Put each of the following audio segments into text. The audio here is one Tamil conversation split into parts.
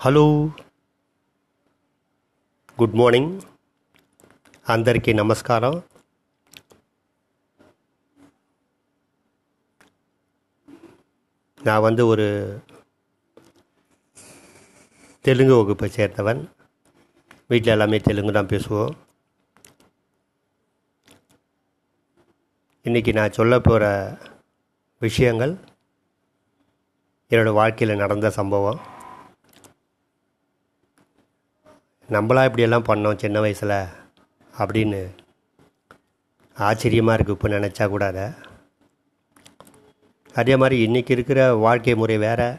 హలో గుడ్ మార్నింగ్ అందరికీ నమస్కారం நான் வந்து ஒரு தெலுங்கு வகுப்பை சேர்ந்தவன் வீட்டில் எல்லாமே தெலுங்கு தான் பேசுவோம் இன்றைக்கி நான் சொல்ல போகிற விஷயங்கள் என்னோடய வாழ்க்கையில் நடந்த சம்பவம் நம்மளா இப்படியெல்லாம் பண்ணோம் சின்ன வயசில் அப்படின்னு ஆச்சரியமாக இருக்குது இப்போ நினச்சா கூட அதை. அதே மாதிரி இன்றைக்கி இருக்கிற வாழ்க்கை முறை வேறு.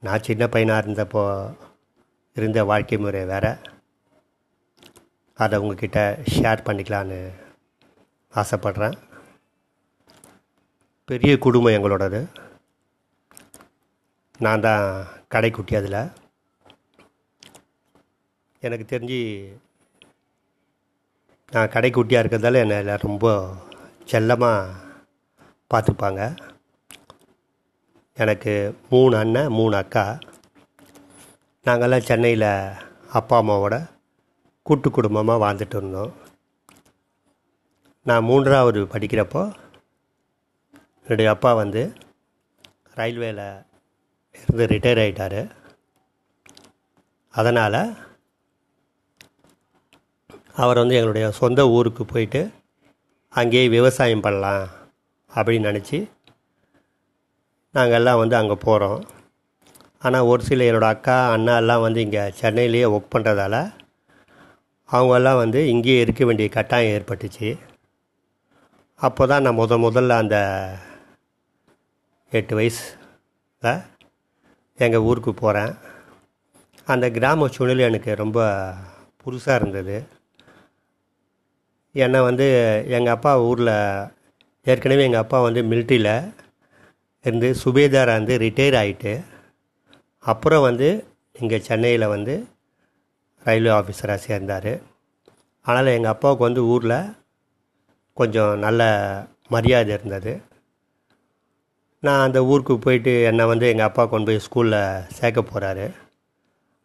நான் சின்ன பையனாக இருந்தப்போ இருந்த வாழ்க்கை முறை வேறு. அதை உங்ககிட்ட ஷேர் பண்ணிக்கலான்னு ஆசைப்பட்றேன். பெரிய குடும்பம் எங்களோடது. நான் தான் கடைக்குட்டி அதில். எனக்கு தெரிஞ்சு நான் கடைக்குட்டியாக இருக்கிறதால என்னை எல்லாம் ரொம்ப செல்லமாக பார்த்துப்பாங்க. எனக்கு மூணு அண்ணன் மூணு அக்கா. நாங்கள்லாம் சென்னையில் அப்பா அம்மாவோட கூட்டு குடும்பமாக வாழ்ந்துட்டு இருந்தோம். நான் மூன்றாவது படிக்கிறப்போ என்னுடைய அப்பா வந்து ரயில்வேல இருந்து ரிட்டையர் ஆகிட்டார் அதனால் அவர் வந்து எங்களுடைய சொந்த ஊருக்கு போயிட்டு அங்கேயே விவசாயம் பண்ணலாம் அப்படின்னு நினச்சி நாங்கள் எல்லாம் வந்து அங்கே போகிறோம் ஆனால் ஒரு சில என்னோடய அக்கா அண்ணா எல்லாம் வந்து இங்கே சென்னையிலேயே ஒர்க் பண்ணுறதால அவங்கெல்லாம் வந்து இங்கேயே இருக்க வேண்டிய கட்டாயம் ஏற்பட்டுச்சு. அப்போ தான் நான் முத முதல்ல அந்த எட்டு வயசில் எங்கள் ஊருக்கு போகிறேன் அந்த கிராம சூழ்நிலை எனக்கு ரொம்ப புதுசாக இருந்தது. என்னை வந்து எங்கள் அப்பா ஊரில் ஏற்கனவே எங்கள் அப்பா வந்து மிலிட்ரியில் இருந்து சுபேதாராக இருந்து ரிட்டையர் ஆகிட்டு அப்புறம் வந்து இங்கே சென்னையில் வந்து ரயில்வே ஆஃபீஸராக சேர்ந்தார். அதனால் எங்கள் அப்பாவுக்கு வந்து ஊரில் கொஞ்சம் நல்ல மரியாதை இருந்தது. நான் அந்த ஊருக்கு போயிட்டு என்னை வந்து எங்கள் அப்பா கொண்டு போய் ஸ்கூலில் சேர்க்க போகிறாரு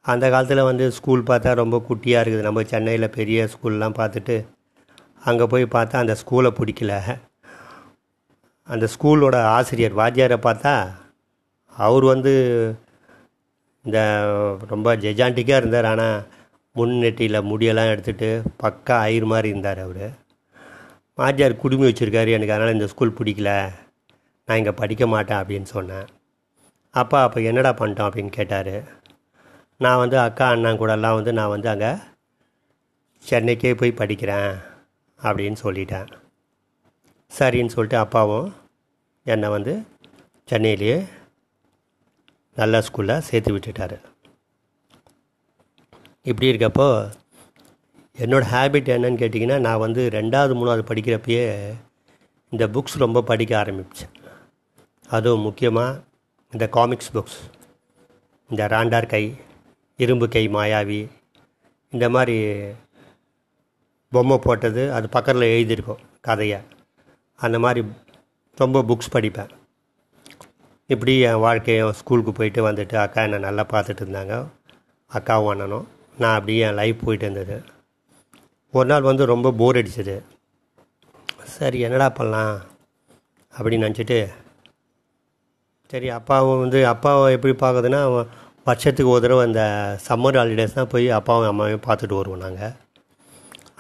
அந்த காலத்தில் வந்து ஸ்கூல் பார்த்தா ரொம்ப குட்டியாக இருக்குது. நம்ம சென்னையில் பெரிய ஸ்கூல்லாம் பார்த்துட்டு அங்கே போய் பார்த்தா அந்த ஸ்கூலை பிடிக்கல. அந்த ஸ்கூலோட ஆசிரியர் வாத்தியாரை பார்த்தா அவர் வந்து இந்த ரொம்ப ஜெஜாண்டிக்காக இருந்தார். ஆனால் முன்னெட்டியில் முடியெல்லாம் எடுத்துகிட்டு பக்கா ஐயர் மாதிரி இருந்தார் அவர். வாத்தியார் குடுமி வச்சுருக்காரு எனக்கு அதனால் இந்த ஸ்கூல் பிடிக்கல. நான் இங்கே படிக்க மாட்டேன் அப்படின்னு சொன்னேன். அப்பா அப்போ என்னடா பண்ணிட்டோம் அப்படின்னு கேட்டார். நான் வந்து அக்கா அண்ணன் கூடலாம் வந்து நான் வந்து அங்கே சென்னைக்கே போய் படிக்கிறேன். அப்படின்னு சொல்லிட்டேன். சரின்னு சொல்லிட்டு அப்பாவும் என்னை வந்து சென்னையிலேயே நல்ல ஸ்கூலில் சேர்த்து விட்டுட்டார். இப்படி இருக்கப்போ என்னோடய ஹேபிட் என்னன்னு கேட்டிங்கன்னா நான் வந்து ரெண்டாவது மூணாவது படிக்கிறப்பயே இந்த புக்ஸ் ரொம்ப படிக்க ஆரம்பித்தேன் அதுவும் முக்கியமாக இந்த காமிக்ஸ் புக்ஸ் இந்த ராண்டார் கை இரும்பு கை மாயாவி இந்த மாதிரி பொம்மை போட்டது அது பக்கத்தில் எழுதியிருக்கோம் கதையை. அந்த மாதிரி ரொம்ப புக்ஸ் படிப்பேன். இப்படி என் வாழ்க்கையை ஸ்கூலுக்கு போயிட்டு வந்துட்டு அக்கா என்னை நல்லா பார்த்துட்டு இருந்தாங்க. அக்காவும் அண்ணனும். நான் அப்படியே என் லைஃப் போயிட்டு இருந்தது. ஒரு நாள் வந்து ரொம்ப போர் அடிச்சது. சரி என்னடா பண்ணலாம்? அப்படின்னு நினச்சிட்டு சரி அப்பாவும் வந்து அப்பாவை எப்படி பார்க்குதுன்னா வருஷத்துக்கு ஒரு தடவை அந்த சம்மர் ஹாலிடேஸ் தான் போய் அப்பாவும் அம்மாவையும் பார்த்துட்டு வருவோம் நாங்கள்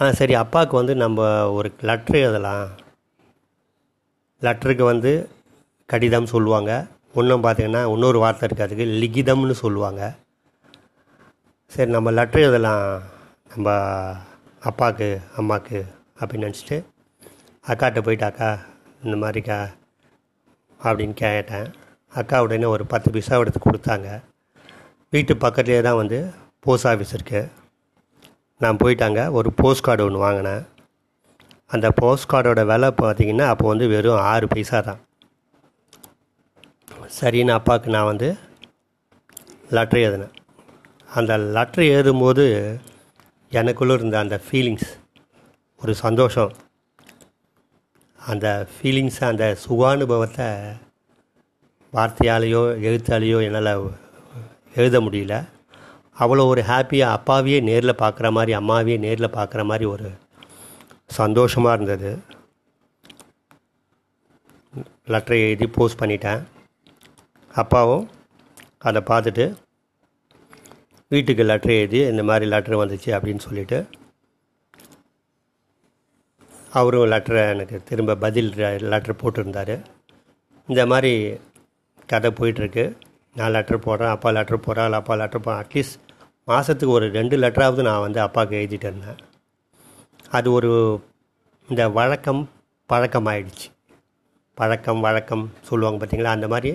ஆ சரி அப்பாவுக்கு வந்து நம்ம ஒரு லெட்ரு எழுதலாம். லெட்டருக்கு வந்து கடிதம் சொல்லுவாங்க. இன்னும் பார்த்தீங்கன்னா இன்னொரு வார்த்தை இருக்குது அதுக்கு லிகிதம்னு சொல்லுவாங்க. சரி நம்ம லெட்ரு எழுதலாம். நம்ம அப்பாவுக்கு அம்மாவுக்கு அப்படின்னு நினச்சிட்டு அக்காட்ட போயிட்டு அக்கா இந்த மாதிரிக்கா அப்படின்னு கேட்டேன். அக்கா உடனே ஒரு பத்து பைசா எடுத்து கொடுத்தாங்க. வீட்டு பக்கத்துலேயே தான் வந்து போஸ்ட் ஆஃபீஸ் இருக்குது நான் போயிட்டாங்க. ஒரு போஸ்ட் கார்டு ஒன்று வாங்கினேன். அந்த போஸ்ட் கார்டோட விலை பார்த்திங்கன்னா அப்போ வந்து வெறும் ஆறு பைசா தான். சரின்னு அப்பாவுக்கு நான் வந்து லெட்ரு எழுதினேன். அந்த லெட்ரு எழுதும்போது எனக்குள்ளே இருந்த அந்த ஃபீலிங்ஸ் ஒரு சந்தோஷம். அந்த ஃபீலிங்ஸ் அந்த சுகானுபவத்தை வார்த்தையாலேயோ எழுத்தாலேயோ என்னால் எழுத முடியல. அவ்வளோ ஒரு ஹாப்பியாக அப்பாவையே நேரில் பார்க்குற மாதிரி அம்மாவையே நேரில் பார்க்குற மாதிரி ஒரு சந்தோஷமாக இருந்தது. லெட்டரை எழுதி போஸ்ட் பண்ணிட்டேன். அப்பாவும் அதை பார்த்துட்டு வீட்டுக்கு லெட்டர் எழுதி இந்த மாதிரி லெட்ரு வந்துச்சு அப்படின்னு சொல்லிட்டு அவரும் லெட்டரை எனக்கு திரும்ப பதில் லெட்ரு போட்டிருந்தார். இந்த மாதிரி கதை போயிட்டுருக்கு நான் லெட்டர் போடுறேன் அப்பா லெட்டர் போடுறாள் அப்பா லெட்டர் போ அட்லீஸ்ட் மாதத்துக்கு ஒரு ரெண்டு லெட்டராவது நான் வந்து அப்பாவுக்கு எழுதிட்டு இருந்தேன். அது ஒரு இந்த வழக்கம் பழக்கமாயிடுச்சு. பழக்கம் வழக்கம் சொல்லுவாங்க பார்த்தீங்களா? அந்த மாதிரி.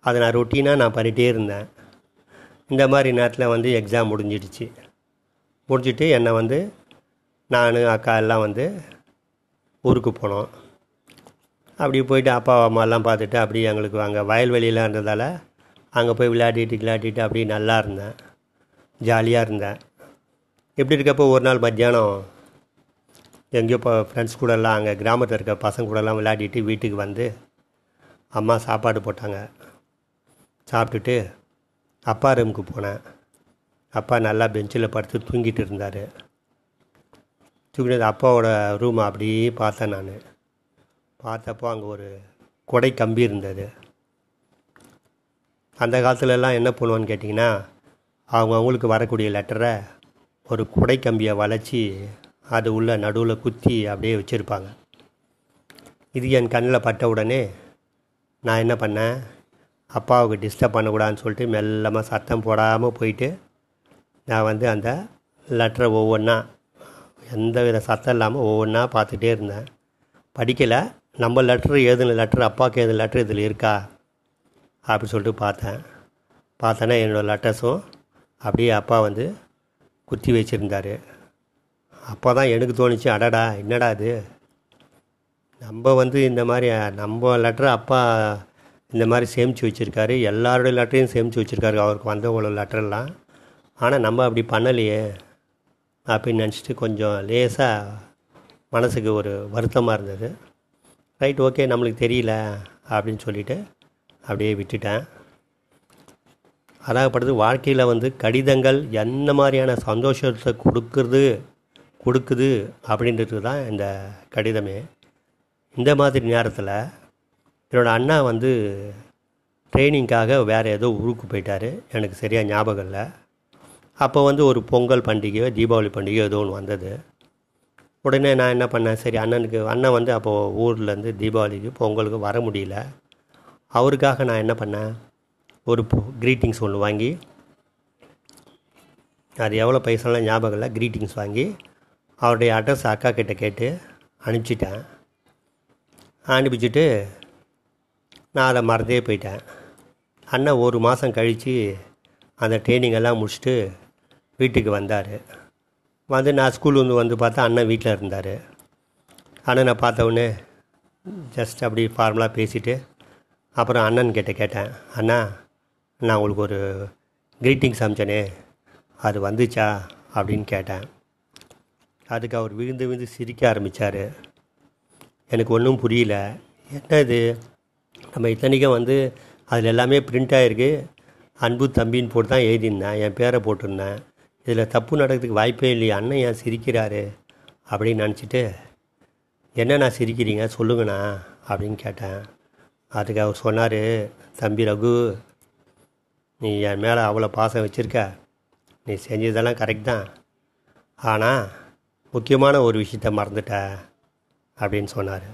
அதை நான் ரொட்டீனாக நான் பண்ணிகிட்டே இருந்தேன். இந்த மாதிரி நேரத்தில் வந்து எக்ஸாம் முடிஞ்சிடுச்சு. முடிஞ்சிட்டு என்னை வந்து நான் அக்கா எல்லாம் வந்து ஊருக்கு போனோம். அப்படி போயிட்டு அப்பா அம்மாலாம் பார்த்துட்டு அப்படியே எங்களுக்கு அங்கே வயல்வெளியெலாம் இருந்ததால் அங்கே போய் விளையாடிட்டு விளையாடிட்டு அப்படியே நல்லா இருந்தேன். ஜாலியாக இருந்தேன். எப்படி இருக்கப்போ ஒரு நாள் மத்தியானம் எங்கேயோ இப்போ ஃப்ரெண்ட்ஸ் கூடலாம் அங்கே கிராமத்தில் இருக்க பசங்க கூடலாம் விளையாடிட்டு வீட்டுக்கு வந்து அம்மா சாப்பாடு போட்டாங்க. சாப்பிட்டுட்டு அப்பா ரூமுக்கு போனேன். அப்பா நல்லா பெஞ்சில் படுத்து தூங்கிட்டு இருந்தார். தூங்கினது அப்பாவோட ரூமை அப்படியே பார்த்தேன் நான். பார்த்தப்போ அங்கே ஒரு கொடை கம்பி இருந்தது. அந்த காலத்துலலாம் என்ன பண்ணுவான்னு கேட்டிங்கன்னா அவங்களுக்கு வரக்கூடிய லெட்டரை ஒரு குடை கம்பியை வளைச்சி அது உள்ள நடுவில் குத்தி அப்படியே வச்சுருப்பாங்க. இது என் கண்ணில் பட்ட உடனே நான் என்ன பண்ணேன்? அப்பாவுக்கு டிஸ்டர்ப் பண்ணக்கூடாதுன்னு சொல்லிட்டு மெல்லமாக சத்தம் போடாமல் போயிட்டு நான் வந்து அந்த லெட்டரை ஒவ்வொன்றா எந்த வித சத்தம் இல்லாமல் ஒவ்வொன்றா பார்த்துட்டே இருந்தேன். படிக்கலை நம்ம லெட்ரு எழுதின லெட்ரு அப்பாவுக்கு எழுதின லெட்ரு இதில் இருக்கா? அப்படின்னு சொல்லிட்டு பார்த்தேன். பார்த்தேன்னா என்னோடய லெட்டர்ஸும் அப்படியே அப்பா வந்து குத்தி வச்சுருந்தார். அப்போ தான் எனக்கு தோணுச்சு அடடா என்னடா இது? நம்ம வந்து இந்த மாதிரி நம்ம லெட்டரை அப்பா இந்த மாதிரி சேமித்து வச்சுருக்காரு. எல்லாருடைய லெட்டரையும் சேமித்து வச்சுருக்காரு அவருக்கு வந்தவங்களோட லெட்டரெல்லாம் ஆனால் நம்ம அப்படி பண்ணலையே அப்படின்னு நினச்சிட்டு கொஞ்சம் லேசாக மனசுக்கு ஒரு வருத்தமாக இருந்தது. ரைட் ஓகே நம்மளுக்கு தெரியல அப்படின்னு சொல்லிவிட்டு அப்படியே விட்டுட்டேன். அதாகப்படுது வாழ்க்கையில் வந்து கடிதங்கள் என்ன மாதிரியான சந்தோஷத்தை கொடுக்குறது கொடுக்குது அப்படின்றது தான் இந்த கடிதமே. இந்த மாதிரி நேரத்தில் என்னோடய அண்ணா வந்து ட்ரைனிங்காக வேறு ஏதோ ஊருக்கு போயிட்டார். எனக்கு சரியாக ஞாபகம் இல்லை. அப்போ வந்து ஒரு பொங்கல் பண்டிகையோ தீபாவளி பண்டிகையோ ஏதோ ஒன்று வந்தது. உடனே நான் என்ன பண்ணேன்? சரி அண்ணனுக்கு அண்ணன் வந்து அப்போது ஊர்லேருந்து தீபாவளிக்கு பொங்கலுக்கு வர முடியல. அவருக்காக நான் என்ன பண்ணேன்? ஒரு க்ரீட்டிங்ஸ் ஒன்று வாங்கி அது எவ்வளோ பைசாலாம் ஞாபகம் இல்லை க்ரீட்டிங்ஸ் வாங்கி அவருடைய அட்ரஸ் அக்கா கிட்டே கேட்டு அனுப்பிச்சிட்டேன். அனுப்பிச்சிட்டு நான் அதை மறந்தே போயிட்டேன். அண்ணன் ஒரு மாதம் கழித்து அந்த ட்ரைனிங் எல்லாம் முடிச்சுட்டு வீட்டுக்கு வந்தார். வந்து நான் ஸ்கூல் வந்து வந்து பார்த்தா அண்ணன் வீட்டில் இருந்தார். அண்ணனை பார்த்த உடனே ஜஸ்ட் அப்படி ஃபார்மலாக பேசிவிட்டு அப்புறம் அண்ணன் கிட்டே கேட்டேன் அண்ணா நான் உங்களுக்கு ஒரு க்ரீட்டிங்ஸ் அமிச்சனே. அது வந்துச்சா? அப்படின்னு கேட்டேன். அதுக்கு அவர் விழுந்து விழுந்து சிரிக்க ஆரம்பித்தார் எனக்கு ஒன்றும் புரியல. என்ன இது? நம்ம இத்தனைக்கும் வந்து அதில் எல்லாமே பிரிண்ட் ஆகிருக்கு அன்பு தம்பின்னு போட்டு தான் எழுதியிருந்தேன். என் பேரை போட்டிருந்தேன். இதில் தப்பு நடக்கிறதுக்கு வாய்ப்பே இல்லையா. அண்ணன் ஏன் சிரிக்கிறாரு? அப்படின்னு நினச்சிட்டு என்ன நான் சிரிக்கிறீங்க? சொல்லுங்கண்ணா. அப்படின்னு கேட்டேன். அதுக்கு அவர் சொன்னார் தம்பி ரகு நீ என் மேலே அவ்வளோ பாசம் வச்சுருக்க. நீ செஞ்சதெல்லாம் கரெக்ட் தான். ஆனால் முக்கியமான ஒரு விஷயத்த மறந்துட்ட அப்படின்னு சொன்னார்.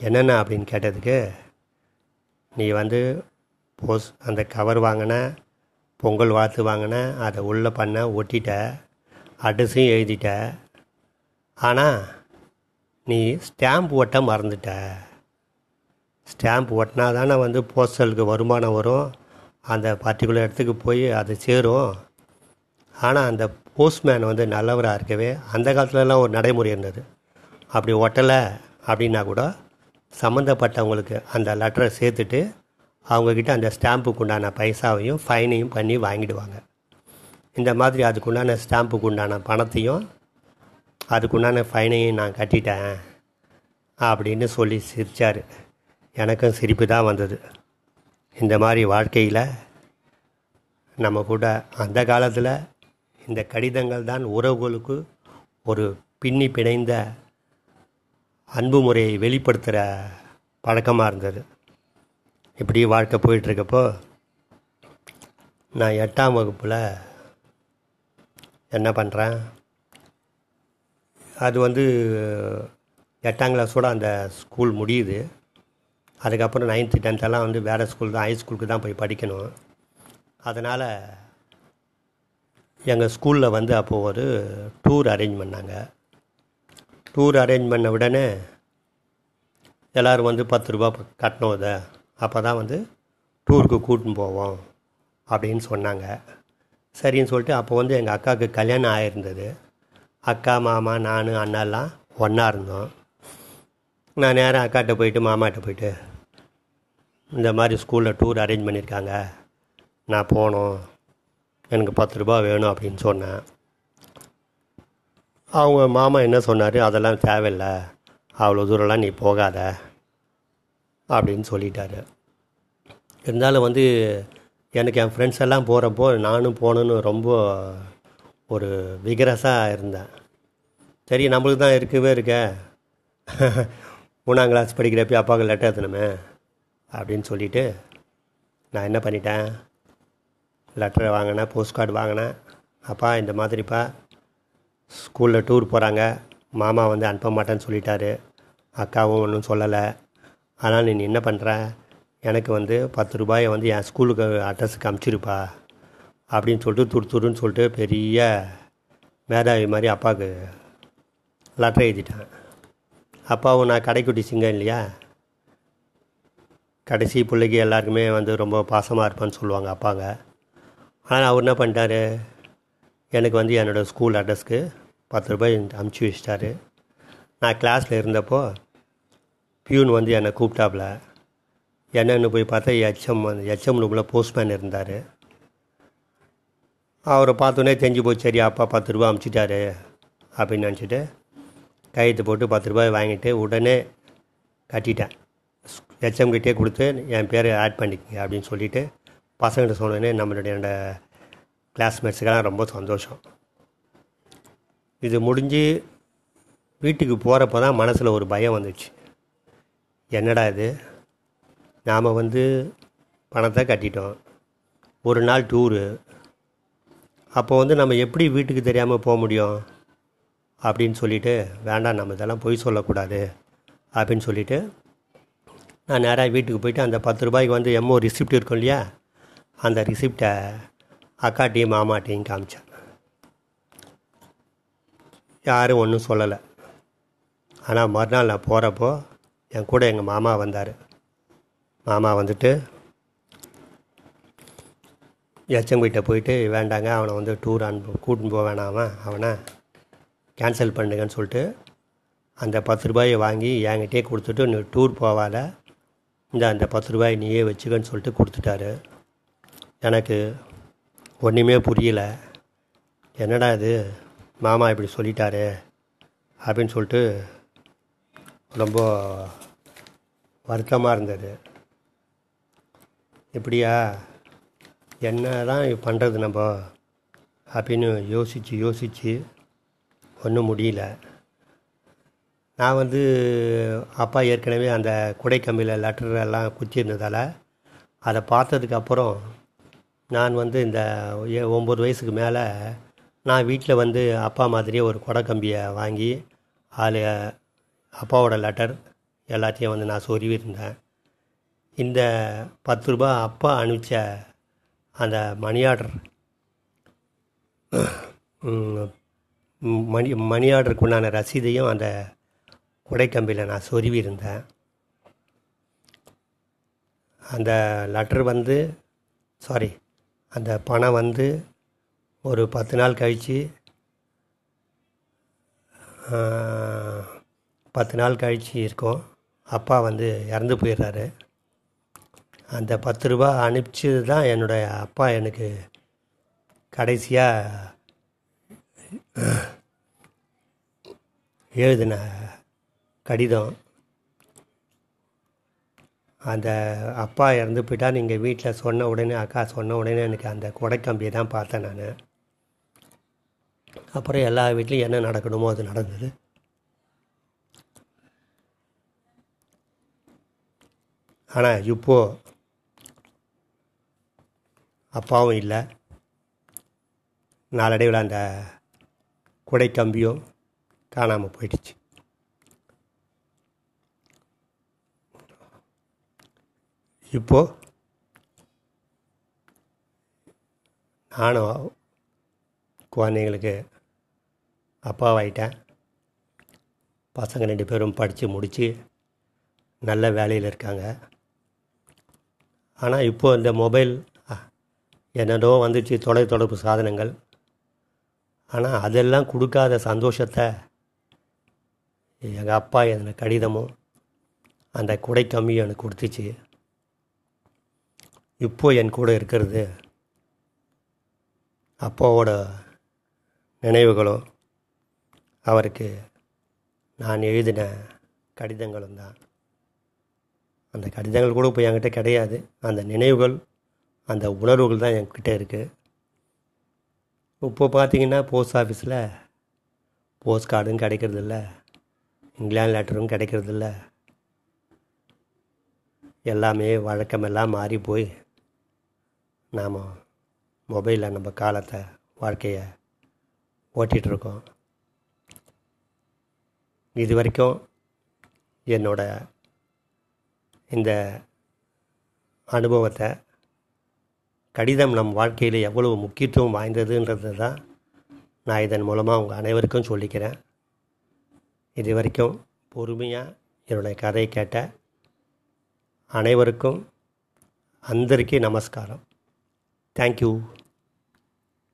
என்னென்ன அப்படின்னு கேட்டதுக்கு நீ வந்து போஸ் அந்த கவர் வாங்கின பொங்கல் வாத்து வாங்கின அதை உள்ளே பண்ண ஒட்டிட்ட அட்ரஸையும் எழுதிட்ட. ஆனால் நீ ஸ்டாம்ப் ஒட்ட மறந்துட்ட. ஸ்டாம்ப் ஒட்டினா தானே வந்து போஸ்டலுக்கு வருமானம் வரும். அந்த பர்டிகுலர் இடத்துக்கு போய் அது சேரும். ஆனால் அந்த போஸ்ட்மேன் வந்து நல்லவராக இருக்கவே அந்த காலத்துலலாம் ஒரு நடைமுறை இருந்தது. அப்படி ஒட்டலை அப்படின்னா கூட சம்மந்தப்பட்டவங்களுக்கு அந்த லெட்டரை சேர்த்துட்டு அவங்கக்கிட்ட அந்த ஸ்டாம்புக்கு உண்டான பைசாவையும் ஃபைனையும் பண்ணி வாங்கிடுவாங்க. இந்த மாதிரி அதுக்குண்டான ஸ்டாம்புக்கு உண்டான பணத்தையும் அதுக்குண்டான ஃபைனையும் நான் கட்டிட்டேன் அப்படின்னு சொல்லி சிரித்தார் எனக்கும் சிரிப்பு தான் வந்தது. இந்த மாதிரி வாழ்க்கையில் நம்ம கூட அந்த காலத்தில் இந்த கடிதங்கள் தான் உறவுகளுக்கு ஒரு பின்னி பிணைந்த அன்பு முறையை வெளிப்படுத்துகிற பழக்கமாக இருந்தது. இப்படி வாழ்க்கை போயிட்டுருக்கப்போ நான் எட்டாம் வகுப்பில் என்ன பண்ணுறேன் அது வந்து எட்டாம் கிளாஸோட அந்த ஸ்கூல் முடியுது. அதுக்கப்புறம் நைன்த்து டென்த்தெல்லாம் வந்து வேறு ஸ்கூல் தான் ஹை ஸ்கூலுக்கு தான் போய் படிக்கணும். அதனால் எங்கள் ஸ்கூலில் வந்து அப்போது ஒரு டூர் அரேஞ்ச் பண்ணாங்க. டூர் அரேஞ்ச் பண்ண உடனே எல்லோரும் வந்து பத்து ரூபா கட்டணும் இதை. அப்போ தான் வந்து டூருக்கு கூட்டின்னு போவோம் அப்படின்னு சொன்னாங்க. சரின்னு சொல்லிட்டு அப்போ வந்து எங்கள் அக்காவுக்கு கல்யாணம் ஆகிருந்தது அக்கா மாமா நான் அண்ணாலாம் ஒன்றா இருந்தோம். நான் நேராக அக்காட்ட போயிட்டு மாமாட்ட போயிட்டு இந்த மாதிரி ஸ்கூலில் டூர் அரேஞ்ச் பண்ணியிருக்காங்க. நான் போகணும் எனக்கு பத்து ரூபா வேணும் அப்படின்னு சொன்னேன். அவங்க மாமா என்ன சொன்னார்? அதெல்லாம் தேவையில்லை. அவ்வளோ தூரம்லாம் நீ போகாத அப்படின்னு சொல்லிட்டாரு. இருந்தாலும் வந்து எனக்கு என் ஃப்ரெண்ட்ஸ் எல்லாம் போகிறப்போ நானும் போகணுன்னு ரொம்ப ஒரு விகரஸாக இருந்தேன். சரி நம்மளுக்கு தான் இருக்கவே இருக்க. மூணாம் கிளாஸ் படிக்கிறப்ப அப்பாவுக்கு லெட்டர் எழுத்தணுமே அப்படின்னு சொல்லிவிட்டு நான் என்ன பண்ணிட்டேன்? லெட்டரை வாங்கினேன் போஸ்ட் கார்டு வாங்கினேன். அப்பா இந்த மாதிரிப்பா ஸ்கூலில் டூர் போகிறாங்க மாமா வந்து அனுப்ப மாட்டேன்னு சொல்லிட்டாரு. அக்காவும் ஒன்றும் சொல்லலை. ஆனால் நீ என்ன பண்ணுற எனக்கு வந்து பத்து ரூபாயை வந்து என் ஸ்கூலுக்கு அட்ரஸுக்கு அமுச்சிருப்பா அப்படின்னு சொல்லிட்டு துரு துருன்னு சொல்லிட்டு பெரிய மேதாவி மாதிரி அப்பாவுக்கு லெட்டர் எழுதிட்டேன். அப்பாவும் நான் கடைக்குட்டி சிங்கம் இல்லையா? கடைசி பிள்ளைக்கு எல்லாருக்குமே வந்து ரொம்ப பாசமாக இருப்பான்னு சொல்லுவாங்க அப்பாங்க. ஆனால் அவர் என்ன பண்ணிட்டாரு? எனக்கு வந்து என்னோடய ஸ்கூல் அட்ரஸ்க்கு பத்து ரூபாய் அமுச்சு வச்சிட்டாரு. நான் கிளாஸில் இருந்தப்போ பியூன் வந்து என்னை கூப்பிட்டாப்புல. என்னென்னு போய் பார்த்தா ஹெச்எம் வந்து ஹெச்எம் ரூமில் போஸ்ட்மேன் இருந்தார். அவரை பார்த்தோன்னே தெரிஞ்சு போச்சு சரி அப்பா பத்து ரூபா அமுச்சிட்டாரு அப்படின்னு நினச்சிட்டு கையெழுத்து போட்டு பத்து ரூபாய் வாங்கிட்டு உடனே கட்டிட்டேன். ஹெச்எம் கிட்டே கொடுத்து என் பேரை ஆட் பண்ணிக்கங்க அப்படின்னு சொல்லிவிட்டு பசங்கள்கிட்ட சொன்னோடனே நம்மளுடைய கிளாஸ்மேட்ஸுக்கெல்லாம் ரொம்ப சந்தோஷம். இது முடிஞ்சு வீட்டுக்கு போகிறப்ப தான் மனசில் ஒரு பயம் வந்துச்சு. என்னடா இது? நாம் வந்து பணத்தை கட்டிட்டோம். ஒரு நாள் டூரு அப்போ வந்து நம்ம எப்படி வீட்டுக்கு தெரியாமல் போக முடியும்? அப்படின்னு சொல்லிவிட்டு வேண்டாம் நம்ம இதெல்லாம் பொய் சொல்லக்கூடாது அப்படின்னு சொல்லிவிட்டு நான் நேராக வீட்டுக்கு போயிட்டு அந்த பத்து ரூபாய்க்கு வந்து எம்மோ ரிசிப்ட் இருக்கும் இல்லையா அந்த ரிசிப்டை அக்காட்டையும் மாமாட்டையும் காமிச்சேன். யாரும் ஒன்றும் சொல்லலை. ஆனால் மறுநாள் நான் போகிறப்போ என் கூட எங்கள் மாமா வந்தார். மாமா வந்துட்டு எச்சங்கிட்ட போயிட்டு வேண்டாங்க அவனை வந்து டூர் அனுப்பு கூட்டின்னு போக வேணாமா அவனை கேன்சல் பண்ணுங்கன்னு சொல்லிட்டு அந்த பத்து ரூபாயை வாங்கி என்கிட்டே கொடுத்துட்டு நீ டூர் போவால இந்த அந்த பத்து ரூபாய் நீயே வச்சுக்கன்னு சொல்லிட்டு கொடுத்துட்டாரு. எனக்கு ஒன்றுமே புரியல. என்னடா இது? மாமா இப்படி சொல்லிட்டாரு அப்படின்னு சொல்லிட்டு ரொம்ப வருத்தமாக இருந்தது. இப்படியா என்ன தான் பண்ணுறது நம்ம? அப்படின்னு யோசித்து யோசித்து ஒன்றும் முடியல. நான் வந்து அப்பா ஏற்கனவே அந்த குடைக்கம்பியில் லெட்டர் எல்லாம் குத்திருந்ததால் அதை பார்த்ததுக்கப்புறம் நான் வந்து இந்த ஒம்பது வயசுக்கு மேலே நான் வீட்டில் வந்து அப்பா மாதிரியே ஒரு குடைக்கம்பியை வாங்கி அதில் அப்பாவோட லெட்டர் எல்லாத்தையும் வந்து நான் சொருவிருந்தேன் இந்த பத்து ரூபா அப்பா அனுப்பிச்ச அந்த மணி ஆர்டர் மணி மணி ஆர்டருக்கு உண்டான ரசீதையும் அந்த உடைக்கம்பியில் நான் சொருவி இருந்தேன் அந்த லெட்டர் வந்து சாரி அந்த பணம் வந்து ஒரு பத்து நாள் கழித்து பத்து நாள் கழித்து இருக்கும். அப்பா வந்து இறந்து போயிடுறாரு. அந்த பத்து ரூபா அனுப்பிச்சது தான் என்னுடைய அப்பா எனக்கு கடைசியாக எழுதின கடிதம். அந்த அப்பா இறந்து போயிட்டா நீங்கள் வீட்டில் சொன்ன உடனே அக்கா சொன்ன உடனே எனக்கு அந்த கொடைக்கம்பியை தான் பார்த்தேன் நான். அப்புறம் எல்லா வீட்லேயும் என்ன நடக்கணுமோ அது நடந்தது. ஆனால் இப்போது அப்பாவும் இல்லை. நாளடைவில் அந்த குடைக்கம்பியும் காணாமல் போயிடுச்சு. இப்போது நானும் குழந்தைங்களுக்கு அப்பாவாயிட்டேன். பசங்க ரெண்டு பேரும் படித்து முடித்து நல்ல வேலையில் இருக்காங்க. ஆனால் இப்போது இந்த மொபைல் என்னதோ வந்துச்சு தொலைத்தொடர்பு சாதனங்கள். ஆனால் அதெல்லாம் கொடுக்காத சந்தோஷத்தை எங்கள் அப்பா எழுதின கடிதமும் அந்த குடை கம்மியும் எனக்கு கொடுத்துச்சு. இப்போ என் கூட இருக்கிறது அப்பாவோட நினைவுகளும் அவருக்கு நான் எழுதின கடிதங்களும் தான். அந்த கடிதங்கள் கூட இப்போ என்கிட்ட கிடையாது. அந்த நினைவுகள் அந்த உணர்வுகள் தான் என்கிட்ட இருக்குது இப்போ பார்த்தீங்கன்னா போஸ்ட் ஆஃபீஸில் போஸ்ட் கார்டும் கிடைக்கிறதில்ல. இங்கிலாந்து லெட்டரும் கிடைக்கிறதில்ல. எல்லாமே வழக்கமெல்லாம் மாறி போய் நாம் மொபைலில் நம்ம காலத்தை வாழ்க்கையை ஓட்டிகிட்ருக்கோம் இது வரைக்கும் என்னோட இந்த அனுபவத்தை கடிதம் நம் வாழ்க்கையில் எவ்வளவு முக்கியத்துவம் வாய்ந்ததுன்றது தான் நான் இதன் மூலமாக உங்கள் அனைவருக்கும் சொல்லிக்கிறேன். இது வரைக்கும் பொறுமையாக என்னுடைய கதையை கேட்ட அனைவருக்கும் அந்தரிக்கி நமஸ்காரம். தேங்க்யூ